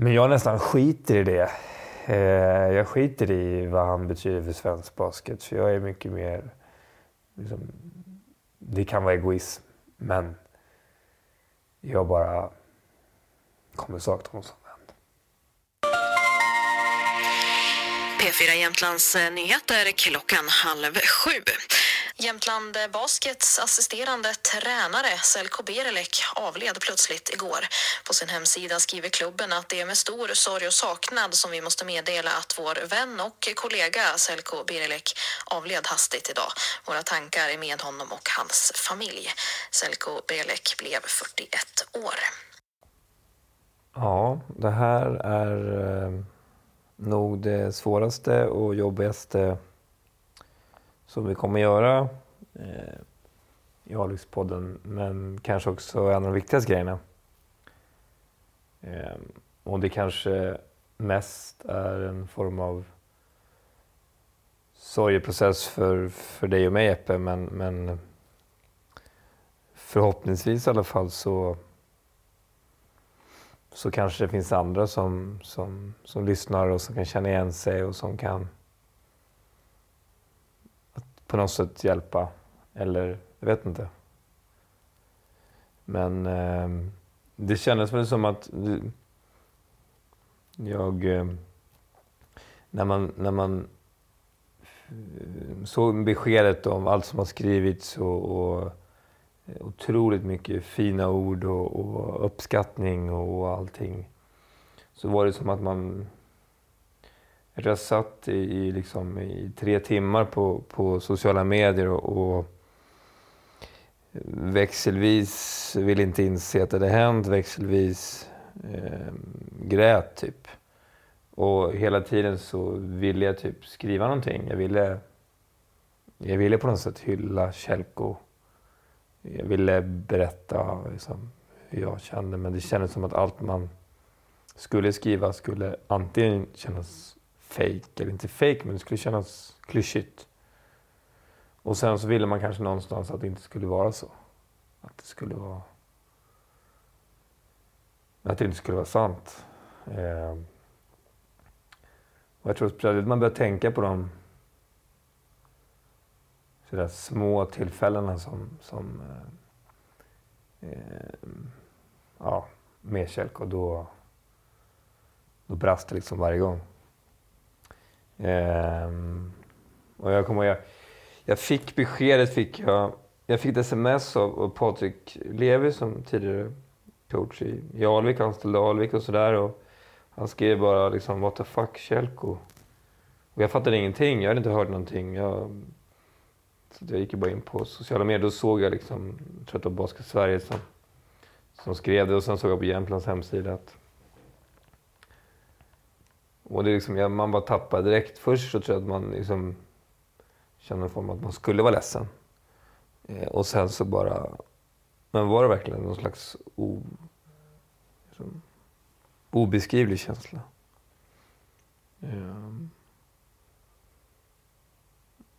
Men jag nästan skiter i det. Eh, jag skiter i vad han betyder för svensk basket. För jag är mycket mer... Liksom, det kan vara egoism, men jag bara kommer sakna honom som vän. P4 Jämtlands eh, nyheter klockan halv sju. Jämtland Baskets assisterande tränare Selko Berelek avled plötsligt igår. På sin hemsida skriver klubben att det är med stor sorg och saknad som vi måste meddela att vår vän och kollega Selko Berelek avled hastigt idag. Våra tankar är med honom och hans familj. Selko Berelek blev 41 år. Ja, det här är eh, nog det svåraste och jobbigaste som vi kommer göra eh, i Alix-podden, men kanske också en av de viktigaste grejerna. Eh, och det kanske mest är en form av sorgeprocess för, för dig och mig Jeppe, men, men förhoppningsvis i alla fall så, så kanske det finns andra som, som, som lyssnar och som kan känna igen sig och som kan på något sätt hjälpa. Eller, jag vet inte. Men eh, det kändes väl som att jag... Eh, när man, när man såg beskedet om allt som har skrivits och, och eh, otroligt mycket fina ord och, och, uppskattning och allting. Så var det som att man jag satt i, i, liksom, i tre timmar på, på sociala medier och, och växelvis ville inte inse att det hade hänt, växelvis eh, grät typ. Och hela tiden så ville jag typ skriva någonting. Jag ville, jag ville på något sätt hylla Kjellko. Jag ville berätta liksom, hur jag kände, men det kändes som att allt man skulle skriva skulle antingen kännas fake, eller inte fake, men det skulle kännas klyschigt. Och sen så ville man kanske någonstans att det inte skulle vara så. Att det skulle vara... Att det inte skulle vara sant. Eh, och jag tror speciellt man börjar tänka på de sådär små tillfällena som, som eh, eh, ja, med Kjellko, då, då brast det liksom varje gång. Ehm, och jag kommer jag, jag fick beskedet, fick jag, jag fick ett sms av, av Patrik Levi som tidigare coach i, i Alvik, anställde Alvik och sådär. Han skrev bara liksom what the fuck Kjelko?” Och jag fattade ingenting, jag hade inte hört någonting. Jag, så jag gick bara in på sociala medier och såg jag liksom, jag tror att det var Basket Sverige som, som skrev det och sen såg jag på Jämtlands hemsida att och det är liksom, ja, man bara tappar direkt. Först så tror jag att man liksom känner en form att man skulle vara ledsen. Eh, och sen så bara... Men var det verkligen någon slags o, liksom, obeskrivlig känsla? Eh,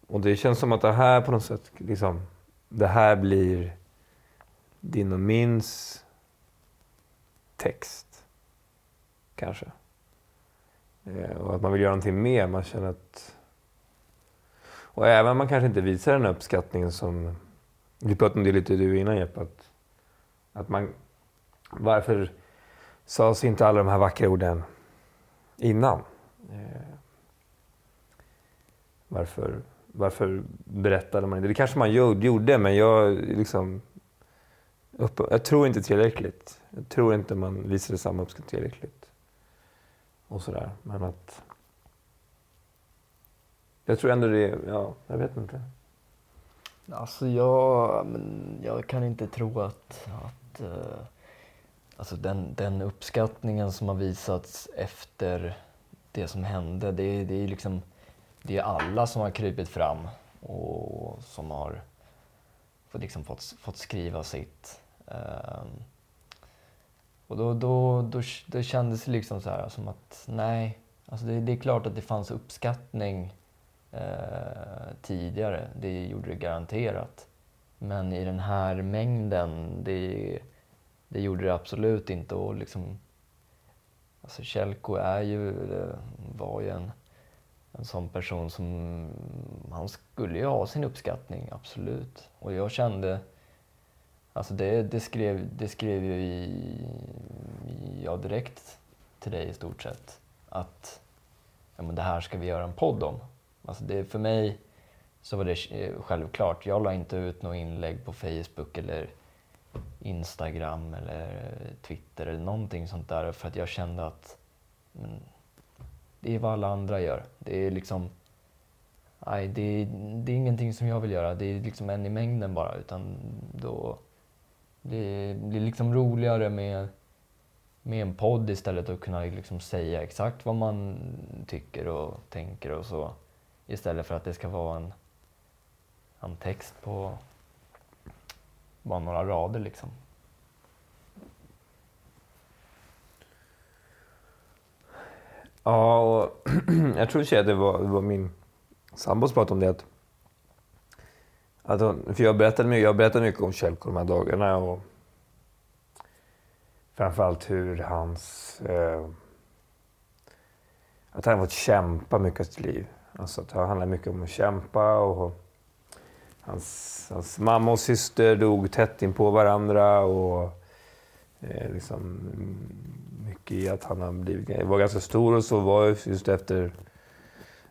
och det känns som att det här på något sätt, liksom, det här blir din och mins text. Kanske. Eh, och att man vill göra någonting mer. Man känner att... Och även om man kanske inte visar den uppskattningen som... Vi pratade om det lite du innan Jeppe. Att, att man... Varför sades inte alla de här vackra orden innan? Eh, varför, varför berättade man inte? Det kanske man gjorde, men jag liksom... Upp, jag tror inte tillräckligt. Jag tror inte man visade samma uppskattning tillräckligt och sådär. Men att... Jag tror ändå det, ja, jag vet inte. Alltså jag, jag kan inte tro att, att uh, alltså den, den uppskattningen som har visats efter det som hände, det, det är liksom, det är alla som har krypit fram och som har fått, liksom fått, fått skriva sitt. Uh, och då, då, då, då kändes det liksom så här som att nej, alltså det, det är klart att det fanns uppskattning eh, tidigare. Det gjorde det garanterat. Men i den här mängden, det, det gjorde det absolut inte. Och liksom, Alltså Kjellko är ju, eh, var ju en, en sån person som, han skulle ju ha sin uppskattning, absolut. Och jag kände, alltså det, det skrev, det skrev ju i, i, ja, direkt till dig i stort sett, att ja, men det här ska vi göra en podd om. Alltså det, för mig så var det eh, självklart. Jag la inte ut något inlägg på Facebook eller Instagram eller Twitter eller någonting sånt där för att jag kände att men, det är vad alla andra gör. Det är liksom nej, det, det är ingenting som jag vill göra. Det är liksom en i mängden bara. Utan då, det blir liksom roligare med, med en podd istället att kunna liksom säga exakt vad man tycker och tänker och så. Istället för att det ska vara en, en text på bara några rader liksom. Ja, och jag tror att det var, det var min sambo som pratade om det. Att, att hon, för jag berättade, mycket, jag berättade mycket om Kjellko de här dagarna. Och framförallt hur hans... Eh, att han har fått kämpa mycket av sitt liv. Alltså att det handlar mycket om att kämpa och Hans, hans mamma och syster dog tätt in på varandra och eh, liksom, mycket i att han har blivit, var ganska stor och så var just efter,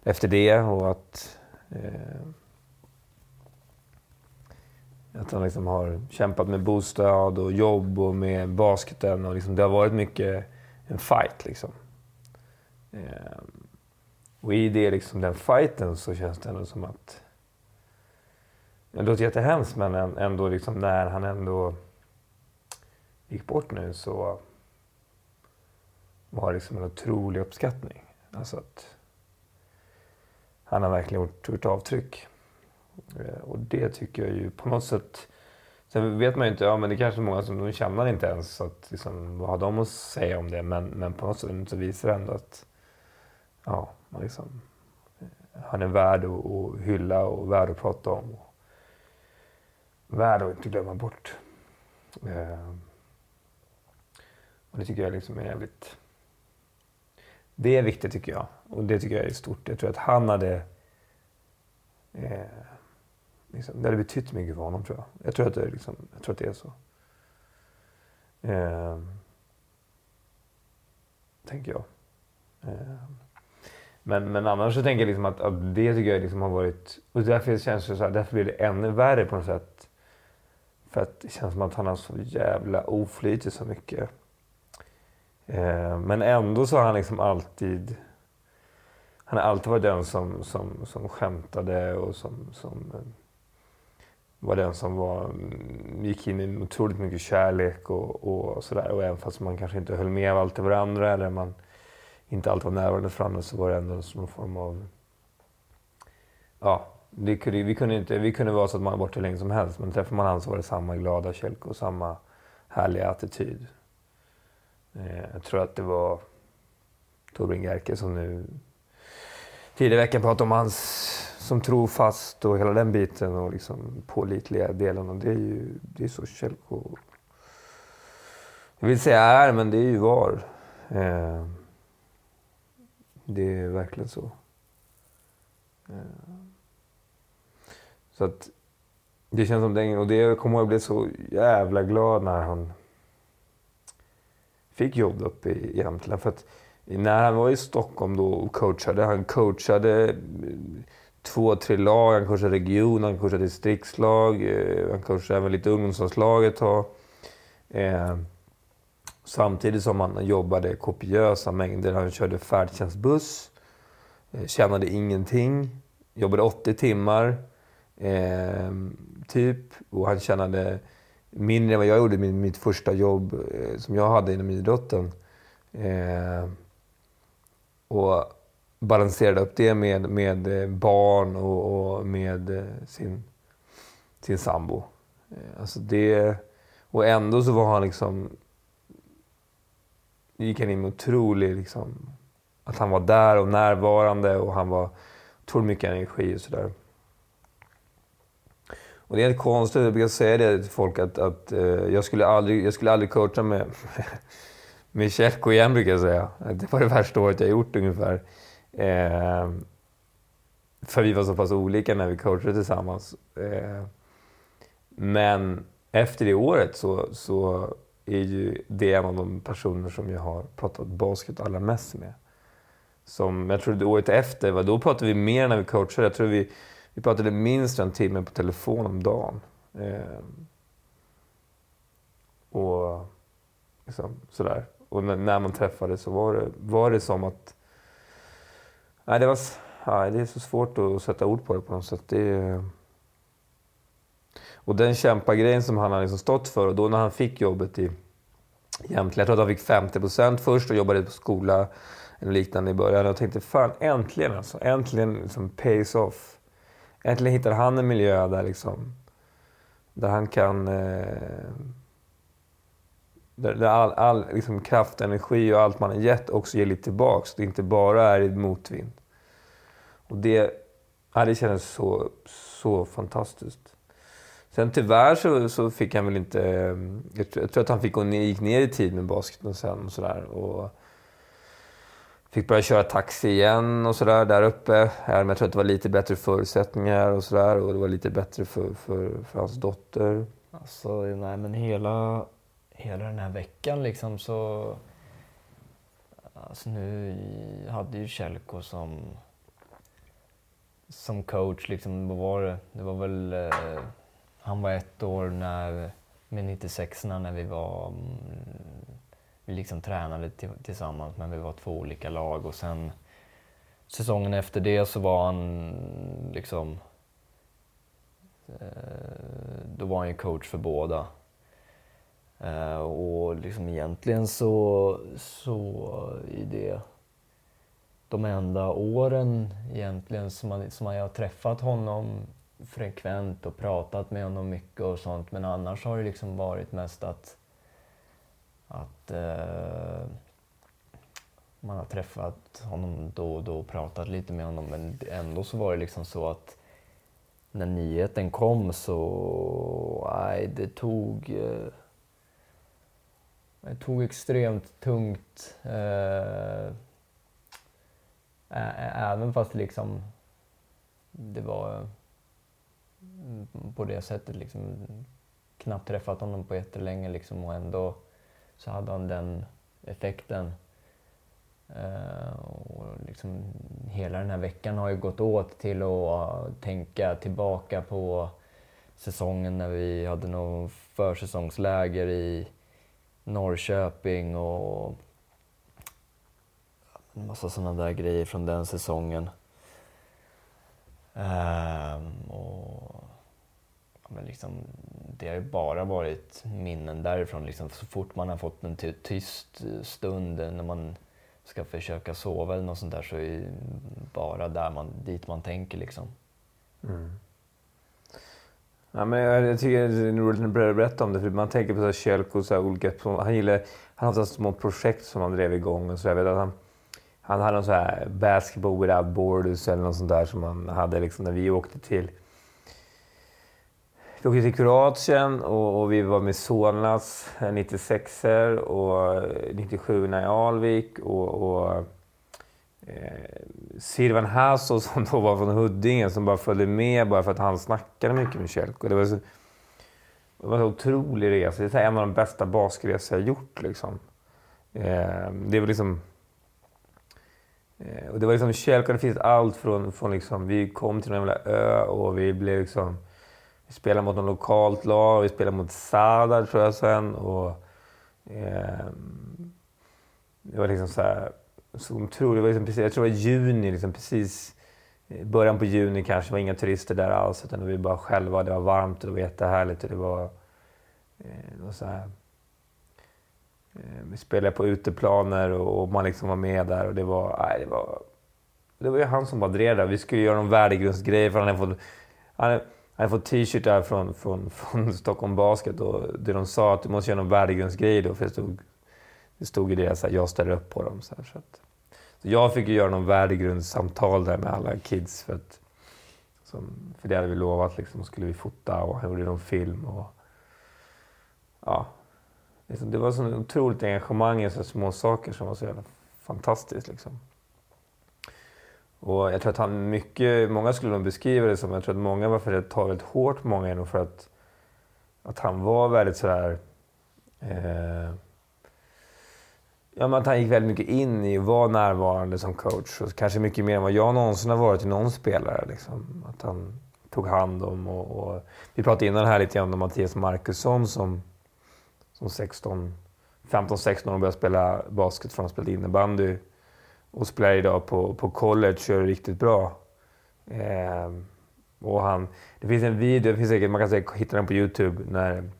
efter det och att eh, att han liksom har kämpat med bostad och jobb och med basketen. Och liksom, det har varit mycket en fight. Liksom. Eh, och i det, liksom, den fighten så känns det ändå som att det låter jättehemskt men ändå liksom när han ändå gick bort nu så var det liksom en otrolig uppskattning. Alltså att han har verkligen gjort, gjort avtryck. Eh, och det tycker jag ju på något sätt... Sen vet man ju inte, ja men det är kanske är många som de känner inte ens så att liksom, vad har de att säga om det? Men, men på något sätt så visar det ändå att ja, man liksom, eh, han är värd att, att hylla och värd att prata om värd att inte glömma bort. Eh, och det tycker jag liksom är jävligt... Det är viktigt tycker jag. Och det tycker jag är stort. Jag tror att han hade... Eh, liksom, det hade betytt mycket för honom tror jag. Jag tror att det, liksom, jag tror att det är så. Eh, tänker jag. Eh, men, men annars så tänker jag liksom att, att det tycker jag liksom har varit... Och därför känns det så här, därför blir det ännu värre på något sätt för att det känns som att han har så jävla oflyt i så mycket. Eh, men ändå så har han liksom alltid... Han har alltid varit den som, som, som skämtade och som, som eh, var den som var, mm, gick in med otroligt mycket kärlek och, och sådär. Och även fast man kanske inte höll med allt till varandra eller man inte alltid var närvarande för varandra så var det ändå någon form av... Ja, det kunde, vi, kunde inte, vi kunde vara så att man var borta hur länge som helst men träffar man honom så var det samma glada kälke och samma härliga attityd. Eh, jag tror att det var Torbjörn Gerke som nu tidigare i veckan pratade om hans som trofast och hela den biten och liksom pålitliga delen. Och det är ju det är så Kjellko jag vill säga är, men det är ju var. Eh, det är verkligen så. Eh. Så att det känns som den, och det jag kommer ihåg, jag blev så jävla glad när han fick jobb uppe i Jämtland. För att när han var i Stockholm då och coachade, han coachade två, tre lag, han coachade region, han coachade distriktslag, eh, han coachade även lite ungdomslag ett tag. Eh, samtidigt som han jobbade kopiösa mängder. Han körde färdtjänstbuss, eh, tjänade ingenting, jobbade 80 timmar. Eh, typ. Och han tjänade mindre än vad jag gjorde med mitt första jobb eh, som jag hade inom idrotten. Eh, och balanserade upp det med, med eh, barn och, och med eh, sin, sin sambo. Eh, alltså det, och ändå så var han liksom... gick han in med otrolig... Liksom, att han var där och närvarande och han var otroligt mycket energi och sådär. Och det är helt konstigt, jag brukar säga det till folk att, att jag, skulle aldrig, jag skulle aldrig coacha med, med Tjelko igen brukar jag säga. Det var det värsta året jag gjort ungefär. Eh, för vi var så pass olika när vi coachade tillsammans. Eh, men efter det året så, så är ju det en av de personer som jag har pratat basket allra mest med. Som, jag tror året efter, då pratade vi mer när vi coachade. Jag tror vi, vi pratade minst en timme på telefon om dagen. Eh, och liksom, sådär. Och när, när man träffades så var det, var det som att... Nej, det, var, nej, det är så svårt att sätta ord på det på något sätt. Det, och den kämpagrejen som han har liksom stått för och då när han fick jobbet i Jämtland, jag tror att han fick 50 procent först och jobbade på skola eller liknande i början. Jag tänkte fan äntligen alltså, äntligen liksom pays off. Äntligen hittar han en miljö där liksom, där han kan eh, där, all, all liksom kraft, energi och allt man har gett också ger lite tillbaks. Det inte bara är i motvind. Och det, ja, det kändes så, så fantastiskt. Sen tyvärr så, så fick han väl inte... Mm, jag tror, jag tror att han fick gick ner i tid med basketen sen och sådär. Fick börja köra taxi igen och sådär där uppe. Men jag tror att det var lite bättre förutsättningar och sådär. Och det var lite bättre för, för, för hans dotter. Alltså, nej men hela, hela den här veckan liksom så... Alltså nu hade ju Kjellko som, som coach liksom, vad var det? Det var väl... Eh, han var ett år när, med 96 när vi var... Mm, vi liksom tränade tillsammans men vi var två olika lag och sen säsongen efter det så var han liksom... Eh, då var han ju coach för båda. Eh, och liksom egentligen så, så i det, de enda åren egentligen som, man, som jag har träffat honom frekvent och pratat med honom mycket och sånt. Men annars har det liksom varit mest att, att eh, man har träffat honom då och då och pratat lite med honom. Men ändå så var det liksom så att när nyheten kom så, nej, det tog eh, det tog extremt tungt. Eh, även fast liksom det var mm, på det sättet liksom knappt träffat honom på jättelänge liksom och ändå så hade han den effekten. Uh, och liksom hela den här veckan har ju gått åt till att tänka tillbaka på säsongen när vi hade någon försäsongsläger i Norrköping och en massa sådana där grejer från den säsongen. Um, och, men liksom, det har ju bara varit minnen därifrån. Liksom, så fort man har fått en tyst stund när man ska försöka sova eller något sånt där så är det bara där man, dit man tänker. Liksom. Mm. Ja, men jag, jag tycker det är roligt när börja berätta om det. För man tänker på Kjellko, så här, olika, han gillar, han små projekt som han drev igång. Och så jag vet att han, han hade någon sån här Basketball without borders eller något sånt där som han hade liksom när vi åkte till vi åkte till Kroatien och, och vi var med Solnas 96 och eh, 97 i Alvik. och, och eh, Sirvan Hasso som då var från Huddinge som bara följde med bara för att han snackade mycket med Kjelko. Det var, så, det var en otrolig resa. Det är en av de bästa basketresor jag gjort. Liksom. Eh, det var liksom... Eh, och det var liksom Kjellko, det finns allt från... från liksom, vi kom till någon jävla ö och vi blev liksom... Vi spelade mot något lokalt lag, vi spelade mot Sadar tror jag sen. Och, eh, det var liksom så här, så otroligt. Det var liksom precis, jag tror det var juni, liksom precis eh, början på juni kanske. Det var inga turister där alls, utan vi var bara själva. Det var varmt och det var jättehärligt. Och det var, eh, det var så här, Eh, vi spelade på uteplaner och man liksom var med där. Och det var, nej, det var, det var ju han som bara drev där. Vi skulle göra någon värdegrundsgrej för han hade fått, han hade, hade fått t-shirtar från, från, från Stockholm Basket och det de sa att du måste göra någon värdegrundsgrej då. För det stod, det stod i deras att jag ställer upp på dem. Så, här, så att, så jag fick ju göra någon värdegrundssamtal där med alla kids. För, att, som, för det hade vi lovat, liksom, skulle vi fota och han gjorde någon film. Och, ja liksom, det var så otroligt engagemang i så små saker som var så jävla fantastiskt. Liksom. Och jag tror att han mycket, många skulle nog beskriva det som, jag tror att många var för att ta väldigt hårt Många många nog för att, att han var väldigt sådär... Eh, ja, men att han gick väldigt mycket in i att vara närvarande som coach. Och kanske mycket mer än vad jag någonsin har varit i någon spelare. Liksom. Att han tog hand om och, och Vi pratade innan här lite grann om Mattias Markusson som, som 16, 15-16 år började spela basket från att spela innebandy och spelar idag på, på college och gör det riktigt bra. Eh, och han, det finns en video, det finns säkert, man kan säkert hitta den på Youtube, när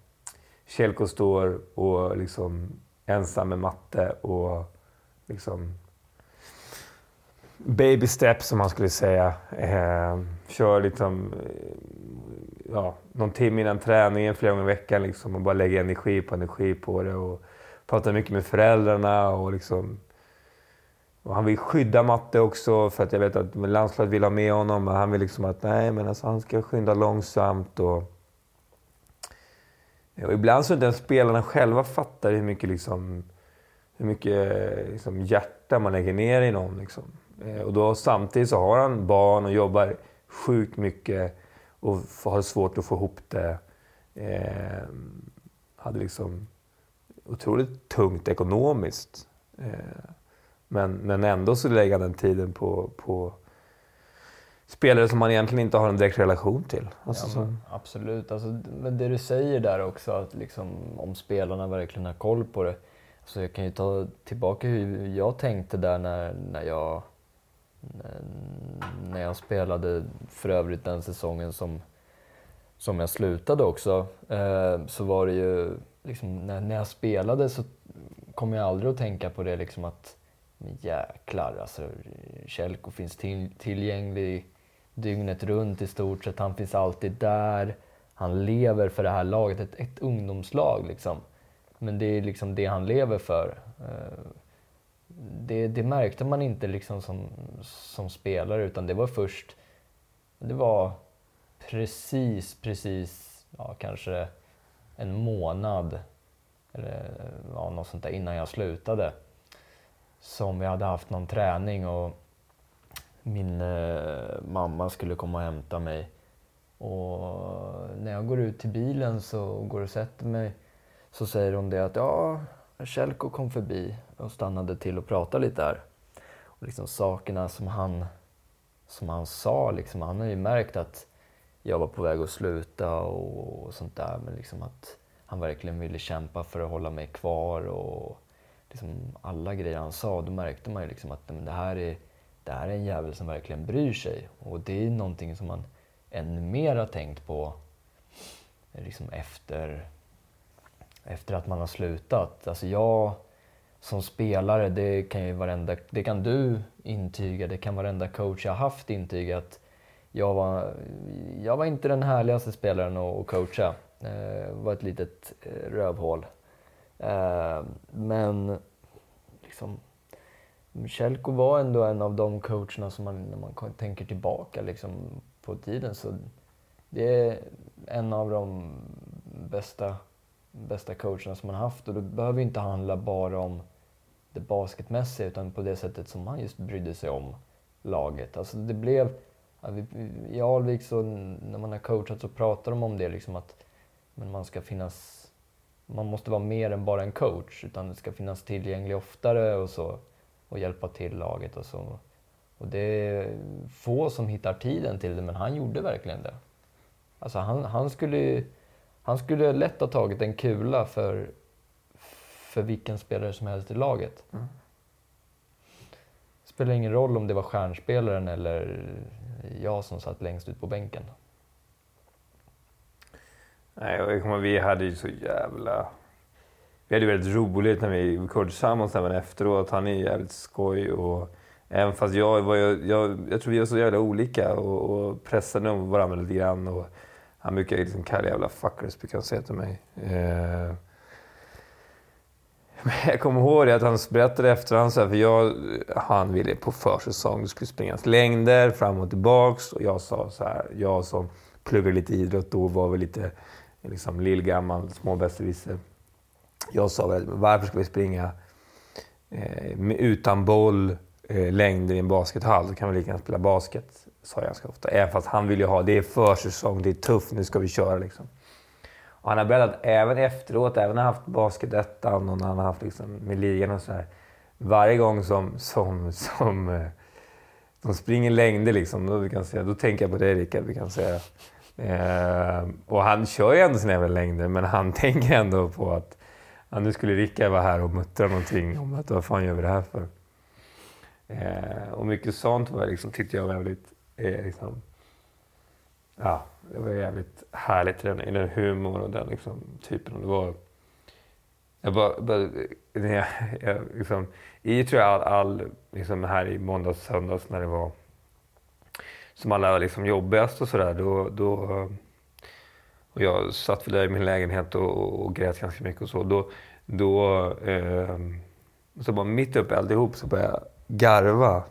Kjelko står och liksom ensam med matte och liksom baby steps som man skulle säga. Eh, kör liksom ja, någon timme innan träningen flera gånger i veckan liksom, och bara lägger energi på energi på det. Och pratar mycket med föräldrarna och liksom och han vill skydda Matte också för att jag vet att landslaget vill ha med honom. Men han vill liksom att nej, men alltså, han ska skynda långsamt. Och, och ibland så är det spelarna själva fattar hur mycket, liksom, hur mycket liksom, hjärta man lägger ner i någon. Liksom. Eh, och då samtidigt så har han barn och jobbar sjukt mycket och har svårt att få ihop det. Eh, hade liksom otroligt tungt ekonomiskt. Eh, men, men ändå så lägger han den tiden på, på spelare som man egentligen inte har en direkt relation till. Alltså, ja, absolut. Alltså, men det du säger där också, att liksom, om spelarna verkligen har koll på det. Alltså, jag kan ju ta tillbaka hur jag tänkte där när, när, jag, när jag spelade, för övrigt den säsongen som, som jag slutade också. Eh, så var det ju, liksom, när, när jag spelade så kom jag aldrig att tänka på det liksom att men jäklar, alltså Kjellko finns till, tillgänglig dygnet runt i stort sett. Han finns alltid där. Han lever för det här laget, ett, ett ungdomslag liksom. Men det är liksom det han lever för. Eh, det, det märkte man inte liksom som, som spelare utan det var först, det var precis, precis, ja kanske en månad eller ja, något sånt där innan jag slutade som vi hade haft någon träning och min eh, mamma skulle komma och hämta mig. Och när jag går ut till bilen så går och sätter mig så säger hon det att ja, Kjellko kom förbi och stannade till och pratade lite där. Och liksom sakerna som han, som han sa, liksom, han har ju märkt att jag var på väg att sluta och, och sånt där. Men liksom att han verkligen ville kämpa för att hålla mig kvar och liksom alla grejer han sa, då märkte man ju liksom att men det, här är, det här är en jävel som verkligen bryr sig. Och det är någonting som man ännu mer har tänkt på liksom efter, efter att man har slutat. Alltså jag som spelare, det kan ju varenda, det kan du intyga, det kan varenda coach jag haft intyga att jag var, jag var inte den härligaste spelaren att coacha. Det var ett litet eh, rövhål. Eh, men liksom, Kjellko var ändå en av de coacherna som man, när man tänker tillbaka liksom, på tiden, så det är en av de bästa, bästa coacherna som man haft. Och det behöver inte handla bara om det basketmässiga, utan på det sättet som han just brydde sig om laget. Alltså det blev, I Alvik, så, när man har coachat, så pratar de om det, liksom att men man ska finnas man måste vara mer än bara en coach, utan det ska finnas tillgänglig oftare och så och hjälpa till laget och så. Och det är få som hittar tiden till det, men han gjorde verkligen det. Alltså han, han skulle han skulle lätt ha tagit en kula för, för vilken spelare som helst i laget. Mm. Spelar ingen roll om det var stjärnspelaren eller jag som satt längst ut på bänken. Nej, jag kommer vi hade ju så jävla... Vi hade väldigt roligt när vi coachade tillsammans även efteråt. Han är jävligt skoj och även fast jag var jag, jag, jag tror vi var så jävla olika och, och pressade varandra lite grann. Och han brukar liksom kalla jävla fuckers, brukar han säga till mig. Eh, men jag kommer ihåg det att han berättade efterhand så här, för jag, han ville på försäsong, det skulle springas längder fram och tillbaks och jag sa så här, jag som pluggade lite idrott då var väl lite liksom lillgammal, små besserwisser. jag sa väl, varför ska vi springa eh, utan boll eh, längder i en baskethall? Då kan vi lika gärna spela basket, sa jag ganska ofta. Även fast han vill ju ha, det är försäsong, det är tufft, nu ska vi köra liksom. Och han har berättat även efteråt, även när han haft basketettan och när han har haft liksom, med ligan och så här. Varje gång som, som, som eh, de springer längder liksom, då, vi kan säga, då tänker jag på dig Rickard, vi kan säga. Eh, och han kör ju ändå sina jävla längder, men han tänker ändå på att ja, nu skulle Rickard vara här och muttra någonting om att vad fan gör vi det här för? Eh, och mycket sånt var liksom, tyckte jag var väldigt är liksom, ja, det var jävligt härligt i den, i den humor och den liksom, typen. Och Det var, jag bara, bara jag, jag, liksom, I tror jag all, all liksom här i måndags, söndags när det var som alla liksom jobbigast och sådär, då, då och jag satt väl där i min lägenhet och, och, och grät ganska mycket och så. Då, då eh, så bara mitt uppe i alltihop så började jag garva.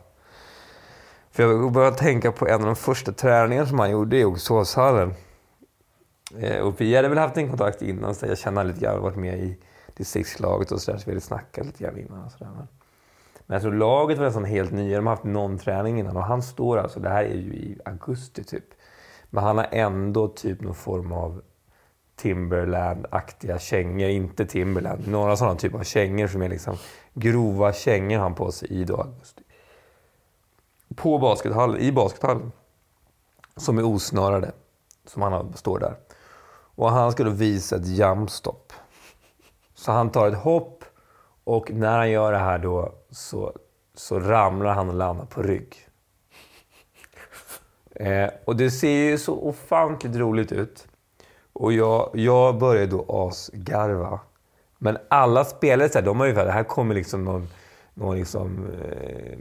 För jag började tänka på en av de första träningarna som han gjorde i Oxåshallen. Eh, och vi hade väl haft en kontakt innan, så jag kände lite grann, varit med i distriktslaget och sådär, så vi hade snackat lite grann innan. Och sådär. Men jag tror laget var nästan helt nya, de har haft någon träning innan och han står alltså, det här är ju i augusti typ. Men han har ändå typ någon form av Timberland-aktiga kängor. Inte Timberland, några sådana typer av kängor som är liksom grova kängor han på sig i då augusti. På baskethallen, i baskethallen. Som är osnörade. Som han står där. Och han ska då visa ett jumpstop. Så han tar ett hopp och när han gör det här då så, så ramlar han och landar på rygg. Eh, och det ser ju så ofantligt roligt ut. Och jag, jag började då asgarva. Men alla spelare, så här, de har ju det här kommer liksom någon, någon liksom, eh,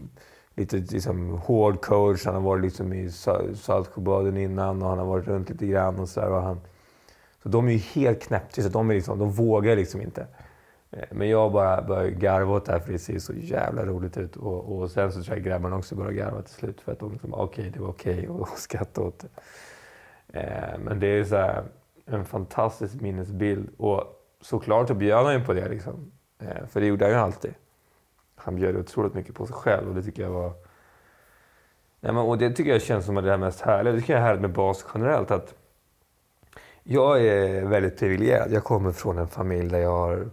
lite liksom, hård coach. Han har varit liksom i Saltsjöbaden innan och han har varit runt lite grann och så där, och han, Så de är ju helt knäpptysta. De, liksom, de vågar liksom inte. Eh, men jag bara började garva åt det här för det ser så jävla roligt ut. Och, och sen så tror jag grabbarna också började garva till slut för att de liksom, okej, okay, det var okej okay, och skratta åt det. Eh, men det är så här, en fantastisk minnesbild. Och såklart så bjöd han ju på det. Liksom. Eh, för det gjorde han ju alltid. Han bjöd otroligt mycket på sig själv och det tycker jag var... Nej, men, och det tycker jag känns som det här mest härliga. Det tycker jag är härligt med bas generellt. Att jag är väldigt privilegierad. Jag kommer från en familj där jag har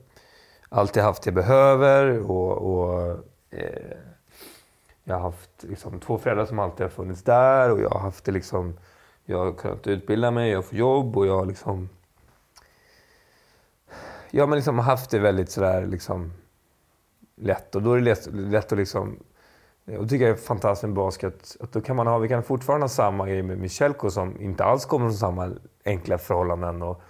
alltid haft det jag behöver. Och, och eh, jag har haft liksom, två föräldrar som alltid har funnits där. Och jag har haft det liksom jag har kunnat utbilda mig, jag får jobb och jag har liksom... Jag har liksom haft det väldigt sådär liksom lätt. Och då är det lätt, lätt att liksom... Och det tycker jag är fantastiskt med basket. Att då kan man ha, vi kan fortfarande ha samma grej med Michelko som inte alls kommer från samma enkla förhållanden. Och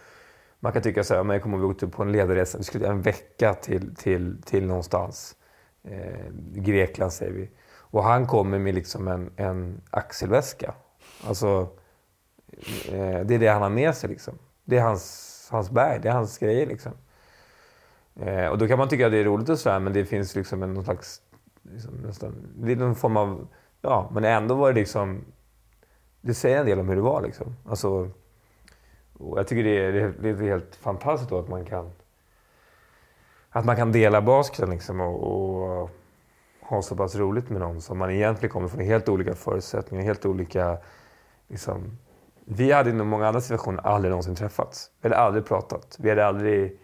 man kan tycka så här, jag kommer ihåg på en ledarresa, vi skulle en vecka till, till, till någonstans. Eh, Grekland säger vi. Och han kommer med liksom en, en axelväska. Alltså Eh, det är det han har med sig. Liksom. Det är hans, hans berg, det är hans grejer. Liksom. Eh, och då kan man tycka att det är roligt och sådär, men det finns liksom en, någon slags... Liksom, nästan, det är någon form av... Ja, men ändå var det liksom... Det säger en del om hur det var. Liksom. Alltså, och jag tycker det är, det är helt fantastiskt då att man kan... Att man kan dela basketen liksom och, och ha så pass roligt med någon som man egentligen kommer från helt olika förutsättningar, helt olika liksom, vi hade i många andra situationer aldrig någonsin träffats. Vi hade aldrig pratat. Vi hade aldrig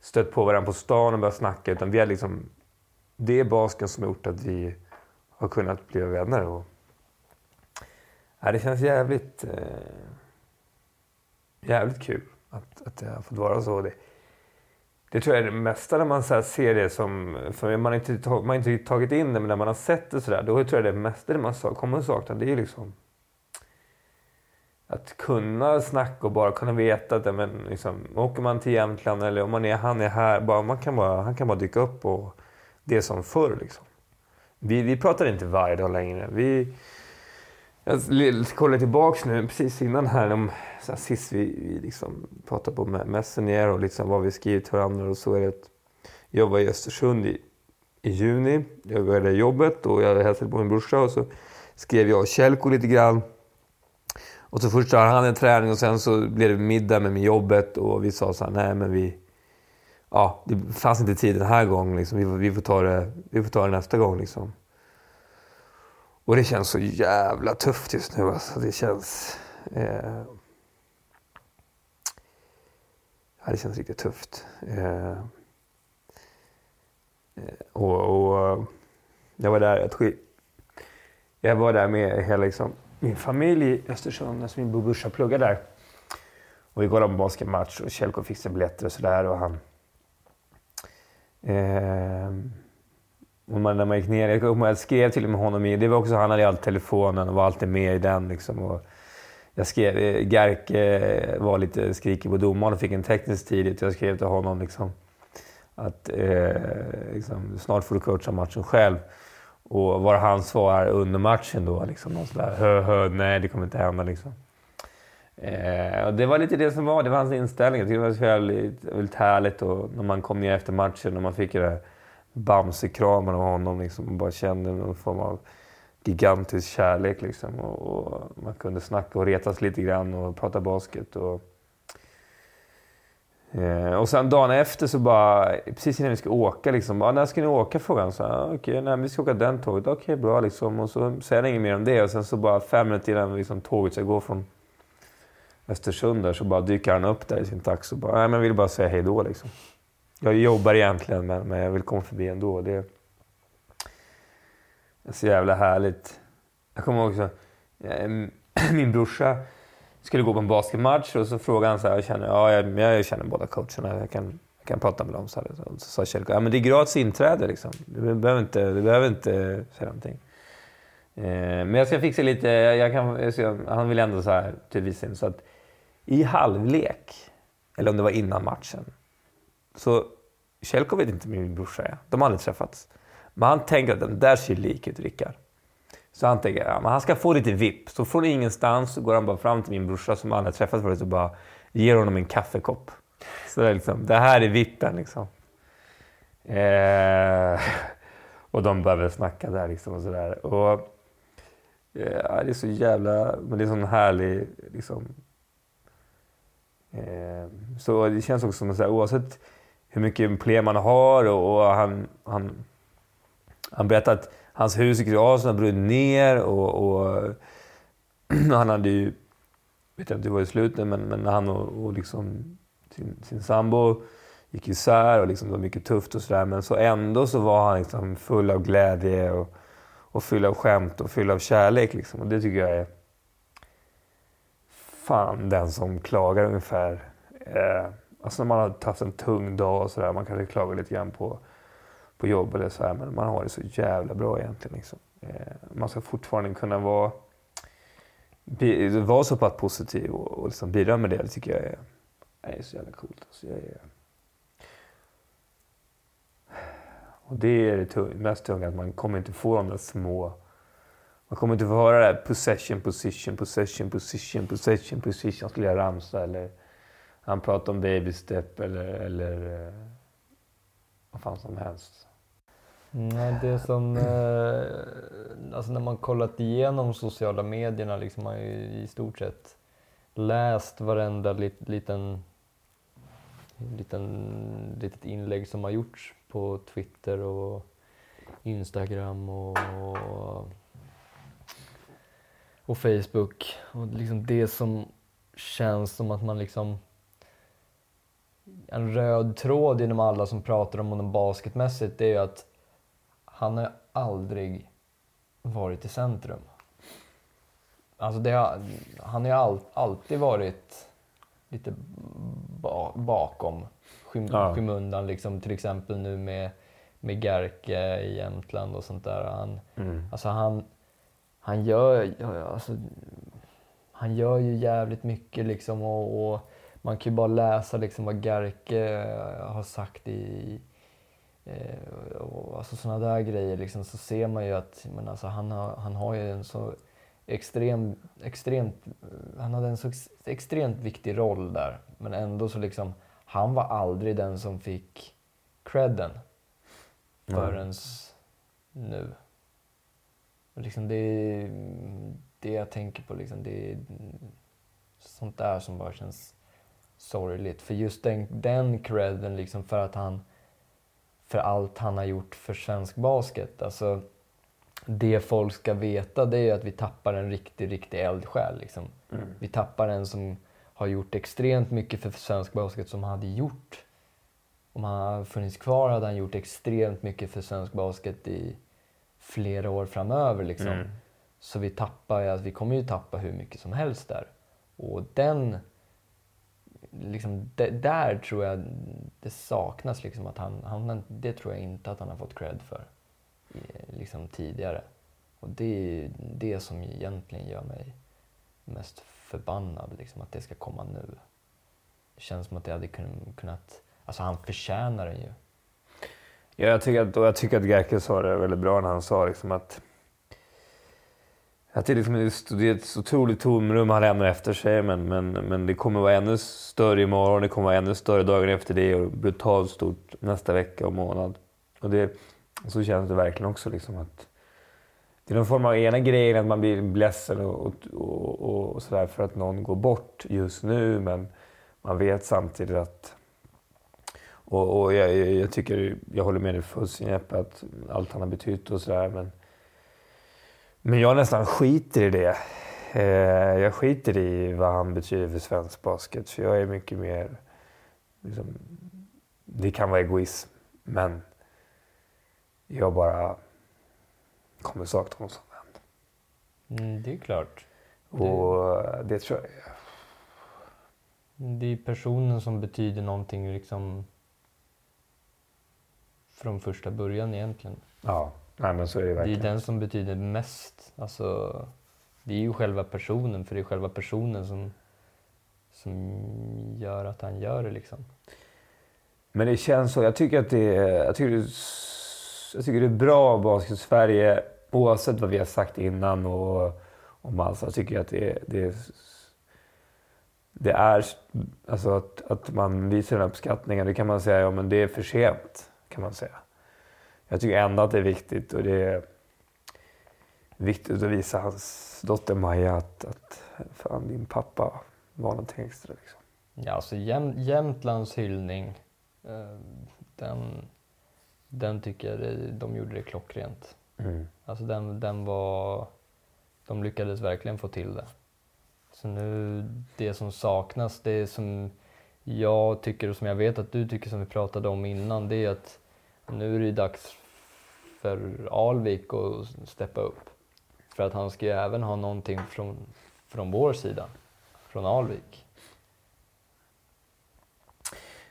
stött på varandra på stan och börjat snacka. Utan vi hade liksom, det är basken som har gjort att vi har kunnat bli vänner. Och, ja, det känns jävligt, eh, jävligt kul att, att det har fått vara så. Det, det tror jag är det mesta när man så ser det som... För man har inte, man har inte tagit in det, men när man har sett det sådär, då tror jag det mesta det man kommer att sakna, det är liksom att kunna snacka och bara kunna veta att men, liksom, åker man till Jämtland eller om man är, han är här, bara, man kan bara, han kan bara dyka upp och det är som förr. Liksom. Vi, vi pratar inte varje dag längre. Vi, jag kollar tillbaks nu, precis innan här, om, så här sist vi, vi liksom pratade på Messenger och liksom vad vi skrivit till varandra och så är det att jag var i Östersund i, i juni. Jag började jobbet och jag hälsade på min brorsa och så skrev jag och Kjellko lite grann och så först hade han en träning och sen så blev det middag med mig jobbet och vi sa så här, nej men vi... ja, det fanns inte tid den här gången. Liksom. Vi, vi, får ta det, vi får ta det nästa gång. Liksom. Och det känns så jävla tufft just nu. Alltså. Det känns... Eh, ja, det känns riktigt tufft. Eh, eh och, och, jag var där, jag, jag var där med hela liksom, min familj i Östersund. Alltså min brorsa pluggar där. Och vi kollade på basketmatch och Kjellko fixar biljetter och sådär. Och han... Eh, och man, när man gick ner, jag, jag skrev till och med honom i... Det var också, han hade alltid telefonen och var alltid med i den. Liksom, och jag skrev, eh, Gerke eh, var lite skrikig på domaren och fick en teknisk tidigt. Jag skrev till honom liksom, att eh, liksom, snart får du coacha matchen själv. Och var hans svar under matchen då? Liksom, någon sådär, hö, hö, nej det kommer inte hända. Liksom. Eh, och det var lite det som var, det var hans inställning. Jag tyckte det var väldigt, väldigt härligt och när man kom ner efter matchen och man fick den där Bamse-kramen av honom liksom, och bara kände någon form av gigantisk kärlek. Liksom, och, och, man kunde snacka och retas lite grann och prata basket. Och, eh, och sen dagen efter så bara, precis innan vi ska åka, liksom, bara, när ska ni åka? frågade han. Så, ah, okay, nej, vi ska åka den tåget. Okej, okay, bra. Liksom. Och så säger han inget mer om det. Och sen så bara fem minuter innan liksom, tåget ska gå från Östersund där, så bara dyker han upp där i sin taxi och bara, nej men jag vill bara säga hej då liksom. Jag jobbar egentligen men, men jag vill komma förbi ändå. Det är så jävla härligt. Jag kommer ihåg också, eh, min brorsa skulle gå på en basketmatch och så frågade han så här, jag känner, ja, jag, jag känner båda coacherna, jag kan, jag kan prata med dem. Så, här. så sa Kjellko, ja men det är gratis inträde liksom. Du behöver inte, du behöver inte säga någonting. Eh, men jag ska fixa lite, jag kan, jag ska, han vill ändå så här, till visa så att i halvlek, eller om det var innan matchen, så Kjellko vet inte min brorsa är. De har aldrig träffats. Men han tänker att den där ser lik ut, Rickard. Så han tänker att ja, han ska få lite VIP. Så från ingenstans så går han bara fram till min brorsa som han har träffat förut och bara ger honom en kaffekopp. Så det, är liksom, det här är VIPen liksom. Eh, och de börjar snacka där liksom och sådär. Och, eh, det är så jävla... Men det är sån härlig liksom, Eh, så det känns också som att oavsett hur mycket problem man har och, och han, han, han berättar att hans hus i Kroatien har brunnit ner och, och han hade ju, vet jag inte hur det var i slutet, men, men han och, och liksom sin, sin sambo gick isär och liksom det var mycket tufft och sådär. Men så ändå så var han liksom full av glädje och, och full av skämt och full av kärlek. Liksom. Och det tycker jag är fan den som klagar ungefär. Eh, alltså när man har haft en tung dag och sådär, man kanske klagar lite grann på, på jobb eller så här, men man har det så jävla bra egentligen. Liksom. Eh, man ska fortfarande kunna vara, vara så pass positiv och, och liksom bidra med det. Det tycker jag är, är så jävla coolt. Alltså jag är, och det är det mest tunga, att man kommer inte få de där små man kommer inte få höra det här possession, position, possession, position, possession, position. Skulle jag ramsa eller han pratar om baby step eller, eller eh, vad fan som helst. Nej, det som... Eh, alltså när man kollat igenom sociala medierna liksom har ju i stort sett läst varenda lit, liten, liten, litet inlägg som har gjorts på Twitter och Instagram och, och och Facebook. Och liksom det som känns som att man liksom... En röd tråd inom alla som pratar om honom basketmässigt det är ju att han har aldrig varit i centrum. Alltså det har, han har all, alltid varit lite ba, bakom skym, ja. skymundan. Liksom, till exempel nu med, med Gerke i Jämtland och sånt där. Han, mm. alltså han, han gör, alltså, han gör ju jävligt mycket liksom och, och man kan ju bara läsa liksom vad Gerke har sagt i och alltså sådana där grejer liksom, så ser man ju att men alltså, han, har, han har ju en så extrem, extremt, han hade en så extremt viktig roll där. Men ändå så liksom, han var aldrig den som fick credden förrän mm. nu. Liksom det, det jag tänker på, liksom, det är sånt där som bara känns sorgligt. För just den, den credden liksom för att han för allt han har gjort för svensk basket. Alltså, det folk ska veta det är att vi tappar en riktig, riktig eldsjäl. Liksom. Mm. Vi tappar en som har gjort extremt mycket för svensk basket som han hade gjort. Om han hade funnits kvar hade han gjort extremt mycket för svensk basket i flera år framöver. Liksom. Mm. Så vi tappar, alltså, vi kommer ju tappa hur mycket som helst där. Och den, liksom, det, där tror jag det saknas. Liksom, att han, han, det tror jag inte att han har fått cred för liksom, tidigare. Och det är det som egentligen gör mig mest förbannad, liksom, att det ska komma nu. Det känns som att det hade kunnat... Alltså han förtjänar den ju. Ja, jag tycker att, och jag tycker att Gerke sa det väldigt bra när han sa liksom att att det, liksom, det är ett otroligt tomrum han lämnar efter sig, men, men, men det kommer vara ännu större imorgon, det kommer vara ännu större dagen efter det och brutalt stort nästa vecka och månad. Och det, så känns det verkligen också. Liksom, att det är någon form av ena grejen att man blir ledsen och, och, och, och sådär för att någon går bort just nu, men man vet samtidigt att och, och jag, jag, tycker, jag håller med dig fullständigt att allt han har betytt och sådär. Men, men jag nästan skiter i det. Eh, jag skiter i vad han betyder för svensk basket. För jag är mycket mer... Liksom, det kan vara egoism, men jag bara kommer sakna honom som vän. Mm, det är klart. Och det, det tror jag... Det är personen som betyder någonting liksom från första början egentligen. Ja, nej, men så är det verkligen. Det är den som betyder mest. Alltså, det är ju själva personen, för det är själva personen som, som gör att han gör det. Liksom. Men det känns så. Jag tycker att det är, jag tycker jag tycker det är bra basket-Sverige, oavsett vad vi har sagt innan och om allt. Jag tycker att det, det, det är... Alltså att, att man visar den uppskattningen, det kan man säga, ja men det är för sent kan man säga. Jag tycker ändå att det är viktigt och det är viktigt att visa hans dotter Maja att, att fan, din pappa var någonting extra. Liksom. Ja, alltså Jäm, Jämtlands hyllning, eh, den, den tycker jag det, de gjorde det klockrent. Mm. Alltså den, den var, de lyckades verkligen få till det. Så nu, det som saknas, det som jag tycker och som jag vet att du tycker som vi pratade om innan, det är att nu är det dags för Alvik att steppa upp. För att han ska ju även ha någonting från, från vår sida, från Alvik.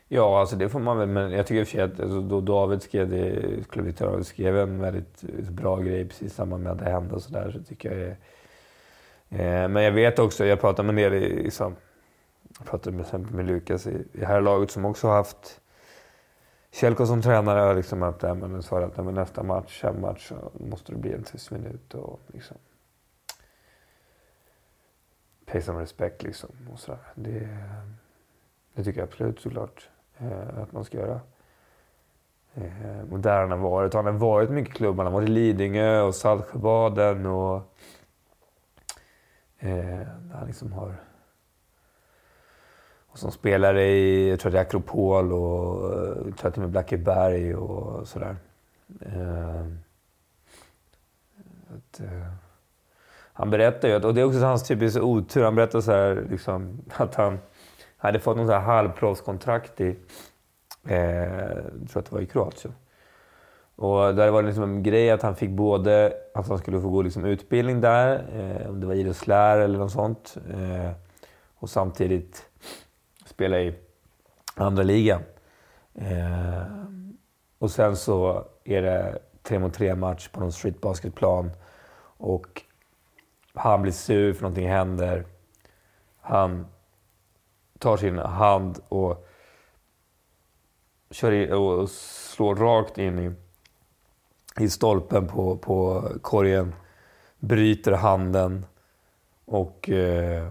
Ja, alltså det får man väl, men jag tycker i och för sig att alltså, då David skrev det, David skrev en väldigt eh, bra grej precis i samband med att det hände och sådär, så tycker jag det, eh, Men jag vet också, jag pratar med en del i, liksom, jag pratade med med Lukas i, i här laget som också har haft Kjellko som tränare har liksom att äh, men sa att men nästa match, hemmatch, så måste det bli en tyst minut och liksom pay some respect liksom. Och sådär. Det, det tycker jag absolut såklart eh, att man ska göra. Eh, och där han har varit. Han har varit mycket klubbar. Han har varit i Lidingö och Saltsjöbaden och eh, han liksom har som spelare i, jag tror det är Akropol och jag tror att det är eh, Blackeberg och sådär. Eh, att, eh, han berättar ju, och det är också hans typiska otur, han berättar så här, liksom, att han hade fått något halvproffskontrakt i, eh, jag tror att det var i Kroatien. Och där var det liksom en grej att han fick både att han skulle få gå liksom utbildning där, eh, om det var idrottslärare eller något sånt. Eh, och samtidigt spela i andra ligan. Eh, och sen så är det tre mot tre match på någon streetbasketplan. Och han blir sur för någonting händer. Han tar sin hand och, kör i, och slår rakt in i, i stolpen på, på korgen. Bryter handen och eh,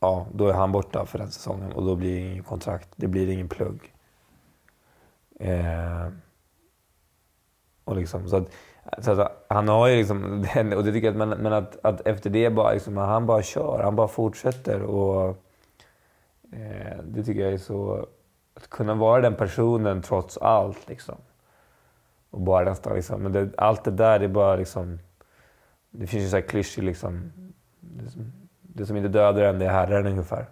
ja, då är han borta för den säsongen och då blir det ingen kontrakt. Det blir ingen plugg. Eh, och liksom, så att, så att han har ju liksom, och det tycker jag, att, men, men att, att efter det bara, liksom, han bara kör, han bara fortsätter och Eh, det tycker jag är så... Att kunna vara den personen trots allt. Liksom. Och bara nästan liksom... Men det, allt det där, det är bara liksom... Det finns ju så här klyschor liksom. liksom det som inte dödar en, det är Herren ungefär.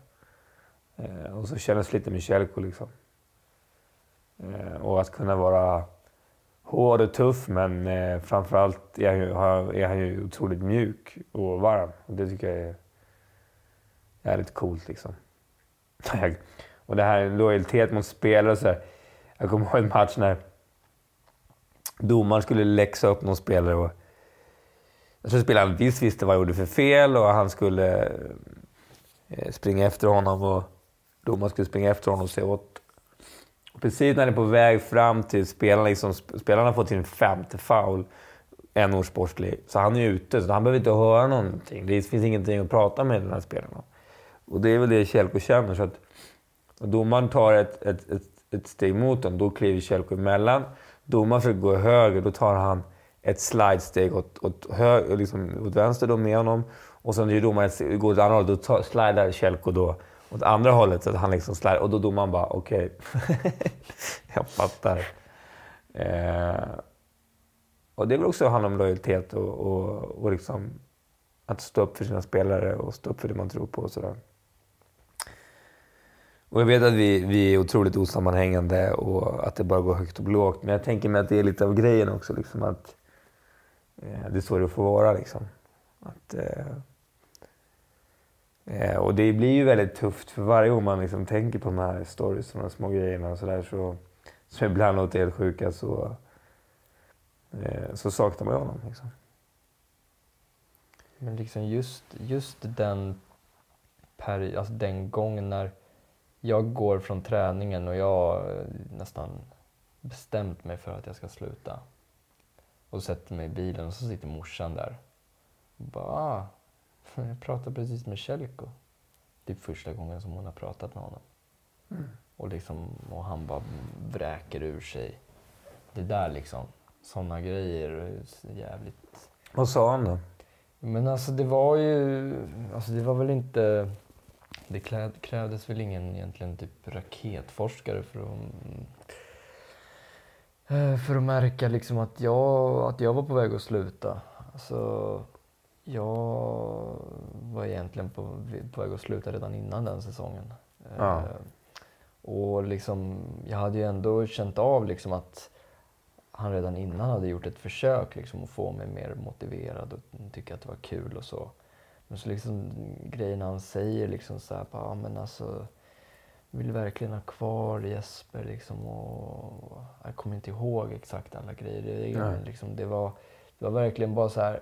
Eh, och så kändes lite Michelko liksom. Eh, och att kunna vara hård och tuff, men eh, framförallt är han, ju, är han ju otroligt mjuk och varm. Och det tycker jag är jävligt coolt liksom. och det här lojalitet mot spelare och så här. Jag kommer ihåg en match när domaren skulle läxa upp någon spelare. Och jag tror spelaren visst visste vad han gjorde för fel och han skulle eh, springa efter honom. Och domaren skulle springa efter honom och se åt precis när han är på väg fram till spelarna, liksom, spelaren har fått sin femte foul, en år sportslig, så han är ute. Så han behöver inte höra någonting. Det finns ingenting att prata med den här spelaren om. Och det är väl det Kjellko känner. Så att domaren tar ett, ett, ett, ett steg mot honom, då kliver Kjellko emellan. Domaren försöker gå höger, då tar han ett slidesteg åt, åt, liksom, åt vänster då med honom. Och sen när domaren går åt andra hållet, då slidar Kjelko då åt andra hållet. Så att han liksom slidar. och då domaren bara, okej. Okay. jag fattar. Eh, och det är väl också handla om lojalitet och, och, och liksom att stå upp för sina spelare och stå upp för det man tror på och sådär. Och jag vet att vi, vi är otroligt osammanhängande och att det bara går högt och lågt. Men jag tänker mig att det är lite av grejen också. Liksom, att Eh, det är så det får vara. Liksom. Att, eh, Eh, och det blir ju väldigt tufft för varje gång man liksom tänker på de här stories, de små grejerna och sådär, så, som ibland låter helt sjuka, så, alltså, eh, så saknar man ju honom. Liksom. Men liksom just, just den, peri alltså den gången när jag går från träningen och jag eh, nästan bestämt mig för att jag ska sluta och sätter mig i bilen och så sitter morsan där. Och bara, ah, jag pratade precis med Kjellko. Det är första gången som hon har pratat med honom. Mm. Och, liksom, och han bara vräker ur sig. Det där liksom. Sådana grejer. Jävligt... Vad sa han då? Men alltså det var ju... Alltså det var väl inte... Det krävdes väl ingen egentligen typ raketforskare för att för att märka liksom att jag, att jag var på väg att sluta. Alltså, jag var egentligen på, på väg att sluta redan innan den säsongen. Ja. Eh, och liksom, jag hade ju ändå känt av liksom att han redan innan hade gjort ett försök liksom att få mig mer motiverad och tycka att det var kul och så. Men så liksom grejen han säger liksom så här, bara, men alltså, vill verkligen ha kvar Jesper liksom och jag kommer inte ihåg exakt alla grejer. Det, liksom, det, var, det var verkligen bara så här,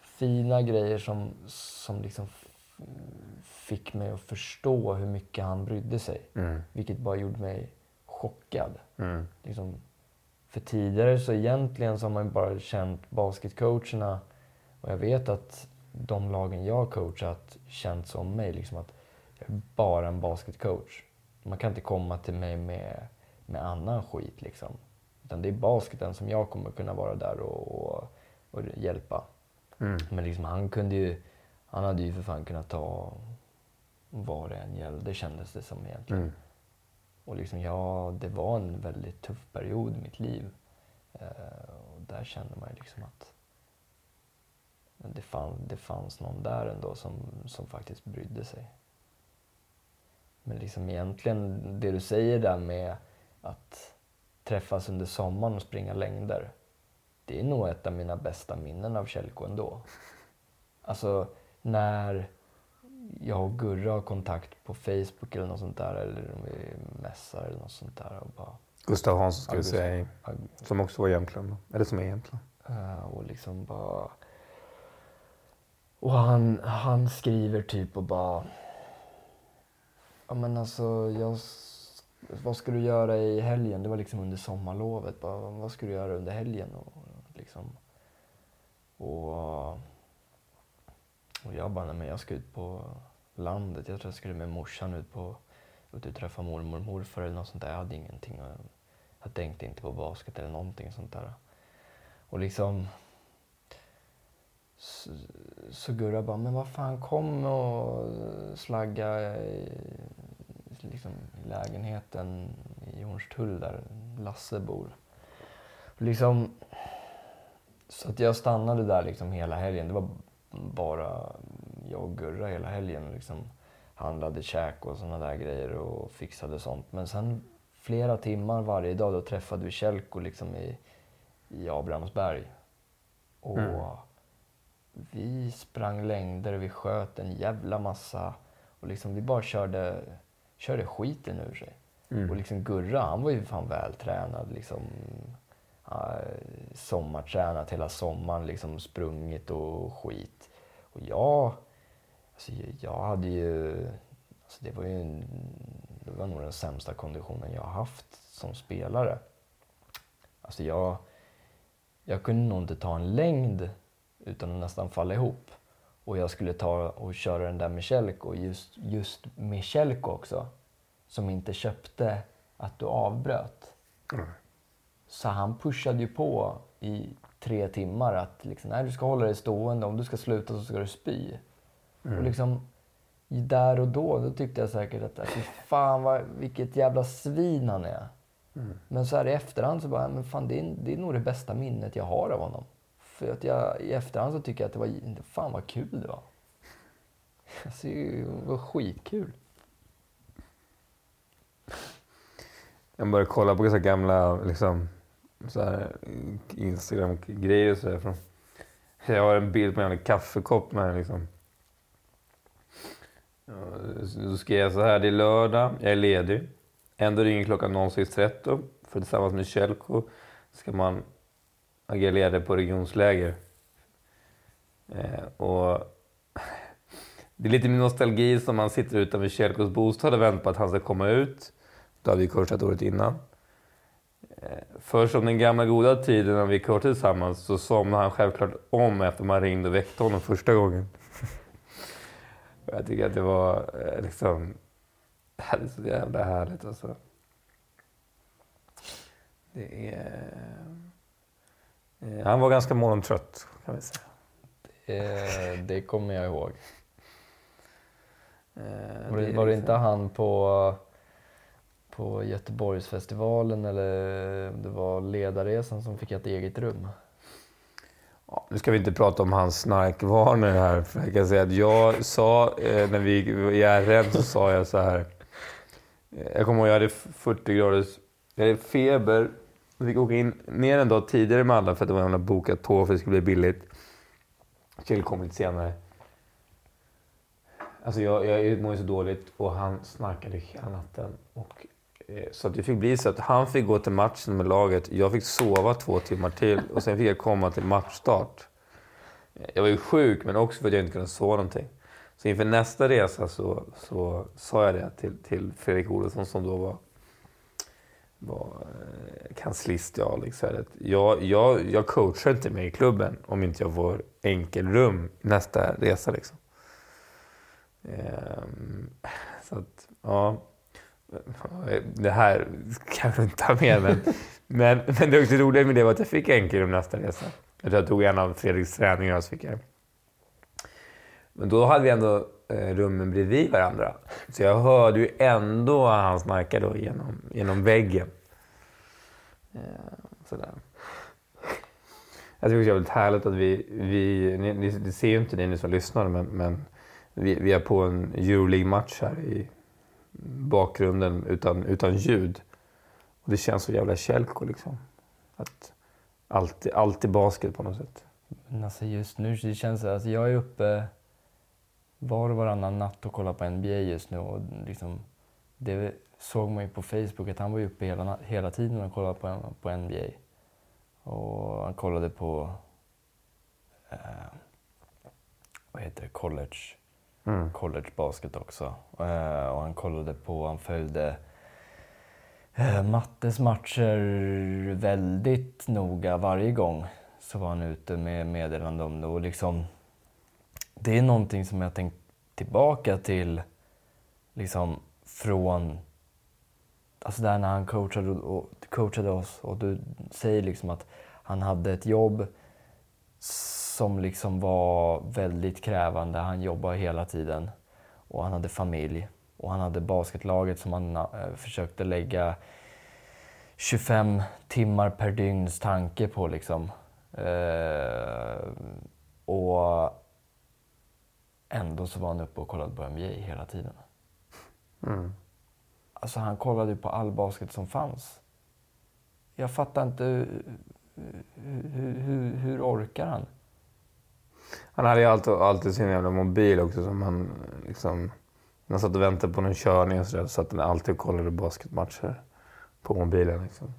fina grejer som, som liksom fick mig att förstå hur mycket han brydde sig. Mm. Vilket bara gjorde mig chockad. Mm. Liksom, för tidigare så egentligen så har man bara känt basketcoacherna och jag vet att de lagen jag coachat känt som mig. Liksom att jag är bara en basketcoach. Man kan inte komma till mig med, med annan skit. Liksom. Utan det är basketen som jag kommer kunna vara där och, och, och hjälpa. Mm. Men liksom, han kunde ju, han hade ju för fan kunnat ta vad det än gällde kändes det som egentligen. Mm. Och liksom, ja, det var en väldigt tuff period i mitt liv. Eh, och där kände man ju liksom att det, fann, det fanns någon där ändå som, som faktiskt brydde sig. Men liksom egentligen, det du säger där med att träffas under sommaren och springa längder det är nog ett av mina bästa minnen av Kjellko ändå. Alltså när jag och Gurra har kontakt på Facebook eller något sånt där eller om vi mässar eller något sånt där och bara... Gustav Hansson ska vi säga, som också var Jämtland, eller som är Jämtland. Uh, och liksom bara... Och han, han skriver typ och bara... Ja men alltså jag vad ska du göra i helgen? Det var liksom under sommarlovet. Bara, vad ska du göra under helgen? Och, liksom. och, och jag bara, nej, men jag ska ut på landet. Jag tror jag skulle med morsan ut på ut och träffa mormor och morfar eller något sånt där. Jag hade ingenting. Jag tänkte inte på basket eller någonting sånt där. Och liksom så, så Gurra bara, men vad fan kom och slagga liksom, i lägenheten i Hornstull där Lasse bor. Liksom, så att jag stannade där liksom hela helgen. Det var bara jag och Gurra hela helgen. Liksom handlade käk och såna där grejer och fixade sånt. Men sen flera timmar varje dag då träffade vi Kjellko liksom i, i Abrahamsberg. Och mm. vi sprang längder, vi sköt en jävla massa. Och liksom vi bara körde, körde skiten ur sig. Mm. Och liksom Gurra, han var ju fan vältränad. Liksom, sommartränat hela sommaren, liksom sprungit och skit. Och jag, alltså jag hade ju, alltså det var ju en, det var nog den sämsta konditionen jag haft som spelare. Alltså jag, jag kunde nog inte ta en längd utan att nästan falla ihop. Och jag skulle ta och köra den där med Kjellko, just, just med Kjellko också, som inte köpte att du avbröt. Mm. Så han pushade ju på i tre timmar att liksom, nej, du ska hålla dig stående, om du ska sluta så ska du spy. Mm. Och liksom, där och då, då tyckte jag säkert att fy fan vad, vilket jävla svin han är. Mm. Men så här i efterhand så bara, men fan det är, det är nog det bästa minnet jag har av honom. För att jag i efterhand så tycker jag att det var, fan vad kul det var. Alltså, det var skitkul. Jag började kolla på så gamla liksom, Instagram-grejer och sådär. Jag har en bild på en kaffekopp med liksom. Då skrev jag så här, det är lördag, jag är ledig. Ändå ringer klockan 06.13 för tillsammans med Kjellko ska man agerade på regionsläger. Eh, och det är lite min nostalgi som man sitter utanför Kjellkos bostad och väntar på att han ska komma ut. Då hade vi kursat året innan. Eh, för som den gamla goda tiden när vi kursade tillsammans så somnade han självklart om efter man ringde och väckte honom första gången. Jag tycker att det var eh, liksom... Det är så jävla härligt alltså. Det är... Eh, han var ganska morgontrött kan vi säga. Det, det kommer jag ihåg. Var det, var det inte han på på Göteborgsfestivalen eller det var Ledarresan som fick ett eget rum. Ja, nu ska vi inte prata om hans snarkvanor här. För jag kan säga att jag sa, eh, när vi i RN så sa jag så här. Eh, jag kommer ihåg jag hade 40 graders jag hade feber. Jag fick åka in ner en dag tidigare med alla för att det var en bokat tåg för att det skulle bli billigt. Kjell kom lite senare. Alltså jag, jag mår ju så dåligt och han snarkade hela natten. Och Eh, så att det fick bli så att han fick gå till matchen med laget. Jag fick sova två timmar till och sen fick jag komma till matchstart. Jag var ju sjuk, men också för att jag inte kunde sova någonting. Så inför nästa resa så, så sa jag det till, till Fredrik Olofsson som då var, var eh, kanslist i Alex. Jag, jag, jag coachar inte med i klubben om inte jag får enkelrum nästa resa. Liksom. Ehm, så att, ja det här kan jag inte ta med, men, men, men det också roliga med det var att jag fick enkelrum nästa resa. Jag tror jag tog en av Fredriks träningar och så fick jag men då hade vi ändå eh, rummen bredvid varandra. Så jag hörde ju ändå han snarka då genom, genom väggen. Eh, sådär. Jag tycker det är väldigt härligt att vi, vi ni, ni, det ser ju inte ni som lyssnar, men, men vi, vi är på en Euroleague-match här i bakgrunden utan, utan ljud. Och det känns så jävla kälko liksom. Att allt, allt är basket på något sätt. Men alltså just nu, det känns alltså jag är uppe var och varannan natt och kollar på NBA just nu. Och liksom, det såg man ju på Facebook att han var uppe hela, hela tiden och kollade på, på NBA. Och han kollade på eh, vad heter det, college mm. college basket också. Eh, och han kollade på, han följde eh, Mattes matcher väldigt noga varje gång. Så var han ute med meddelande om det. Och liksom, det är någonting som jag tänkt tillbaka till liksom från Alltså där när han coachade, och, coachade oss och du säger liksom att han hade ett jobb som liksom var väldigt krävande. Han jobbade hela tiden och han hade familj. Och han hade basketlaget som han eh, försökte lägga 25 timmar per dygns tanke på liksom. Eh, och ändå så var han uppe och kollade på NBA hela tiden. Mm. Alltså han kollade ju på all basket som fanns. Jag fattar inte hur, hur, hur, hur orkar han? Han hade ju alltid, alltid sin jävla mobil också som han liksom... När han satt och väntade på någon körning och sådär så satt han alltid och kollade basketmatcher på mobilen liksom.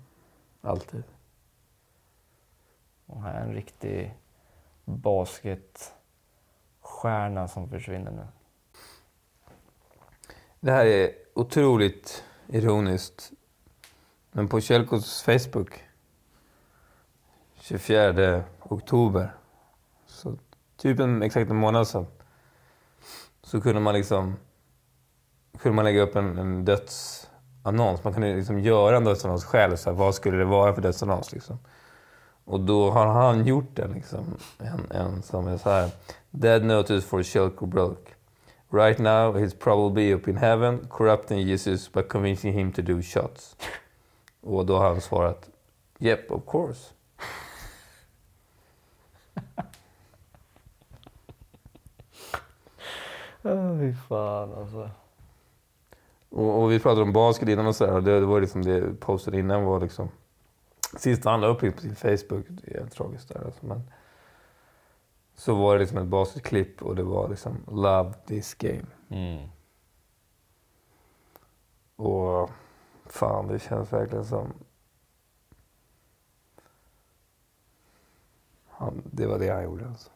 Alltid. Och här är en riktig stjärna som försvinner nu. Det här är otroligt ironiskt. Men på Kjellkos Facebook 24 oktober, så typ en, exakt en månad sedan, så kunde man liksom kunde man lägga upp en, en dödsannons. Man kunde liksom göra en dödsannons själv. Så här, vad skulle det vara för dödsannons? Liksom. Och då har han gjort den. Liksom, en, en som är så här. Dead notice for Shelko Broke. Right now he's probably up in heaven corrupting Jesus by convincing him to do shots. Och då har han svarat Yep, of course. Fy fan alltså. Och, och vi pratade om basket innan och sådär. Det, det var liksom det posten innan var liksom... Sist han la upp på sin Facebook, det är tragiskt där alltså, men... Så var det liksom ett basketklipp och det var liksom Love this game. Mm. Och fan, det känns verkligen som... Han, det var det han gjorde alltså.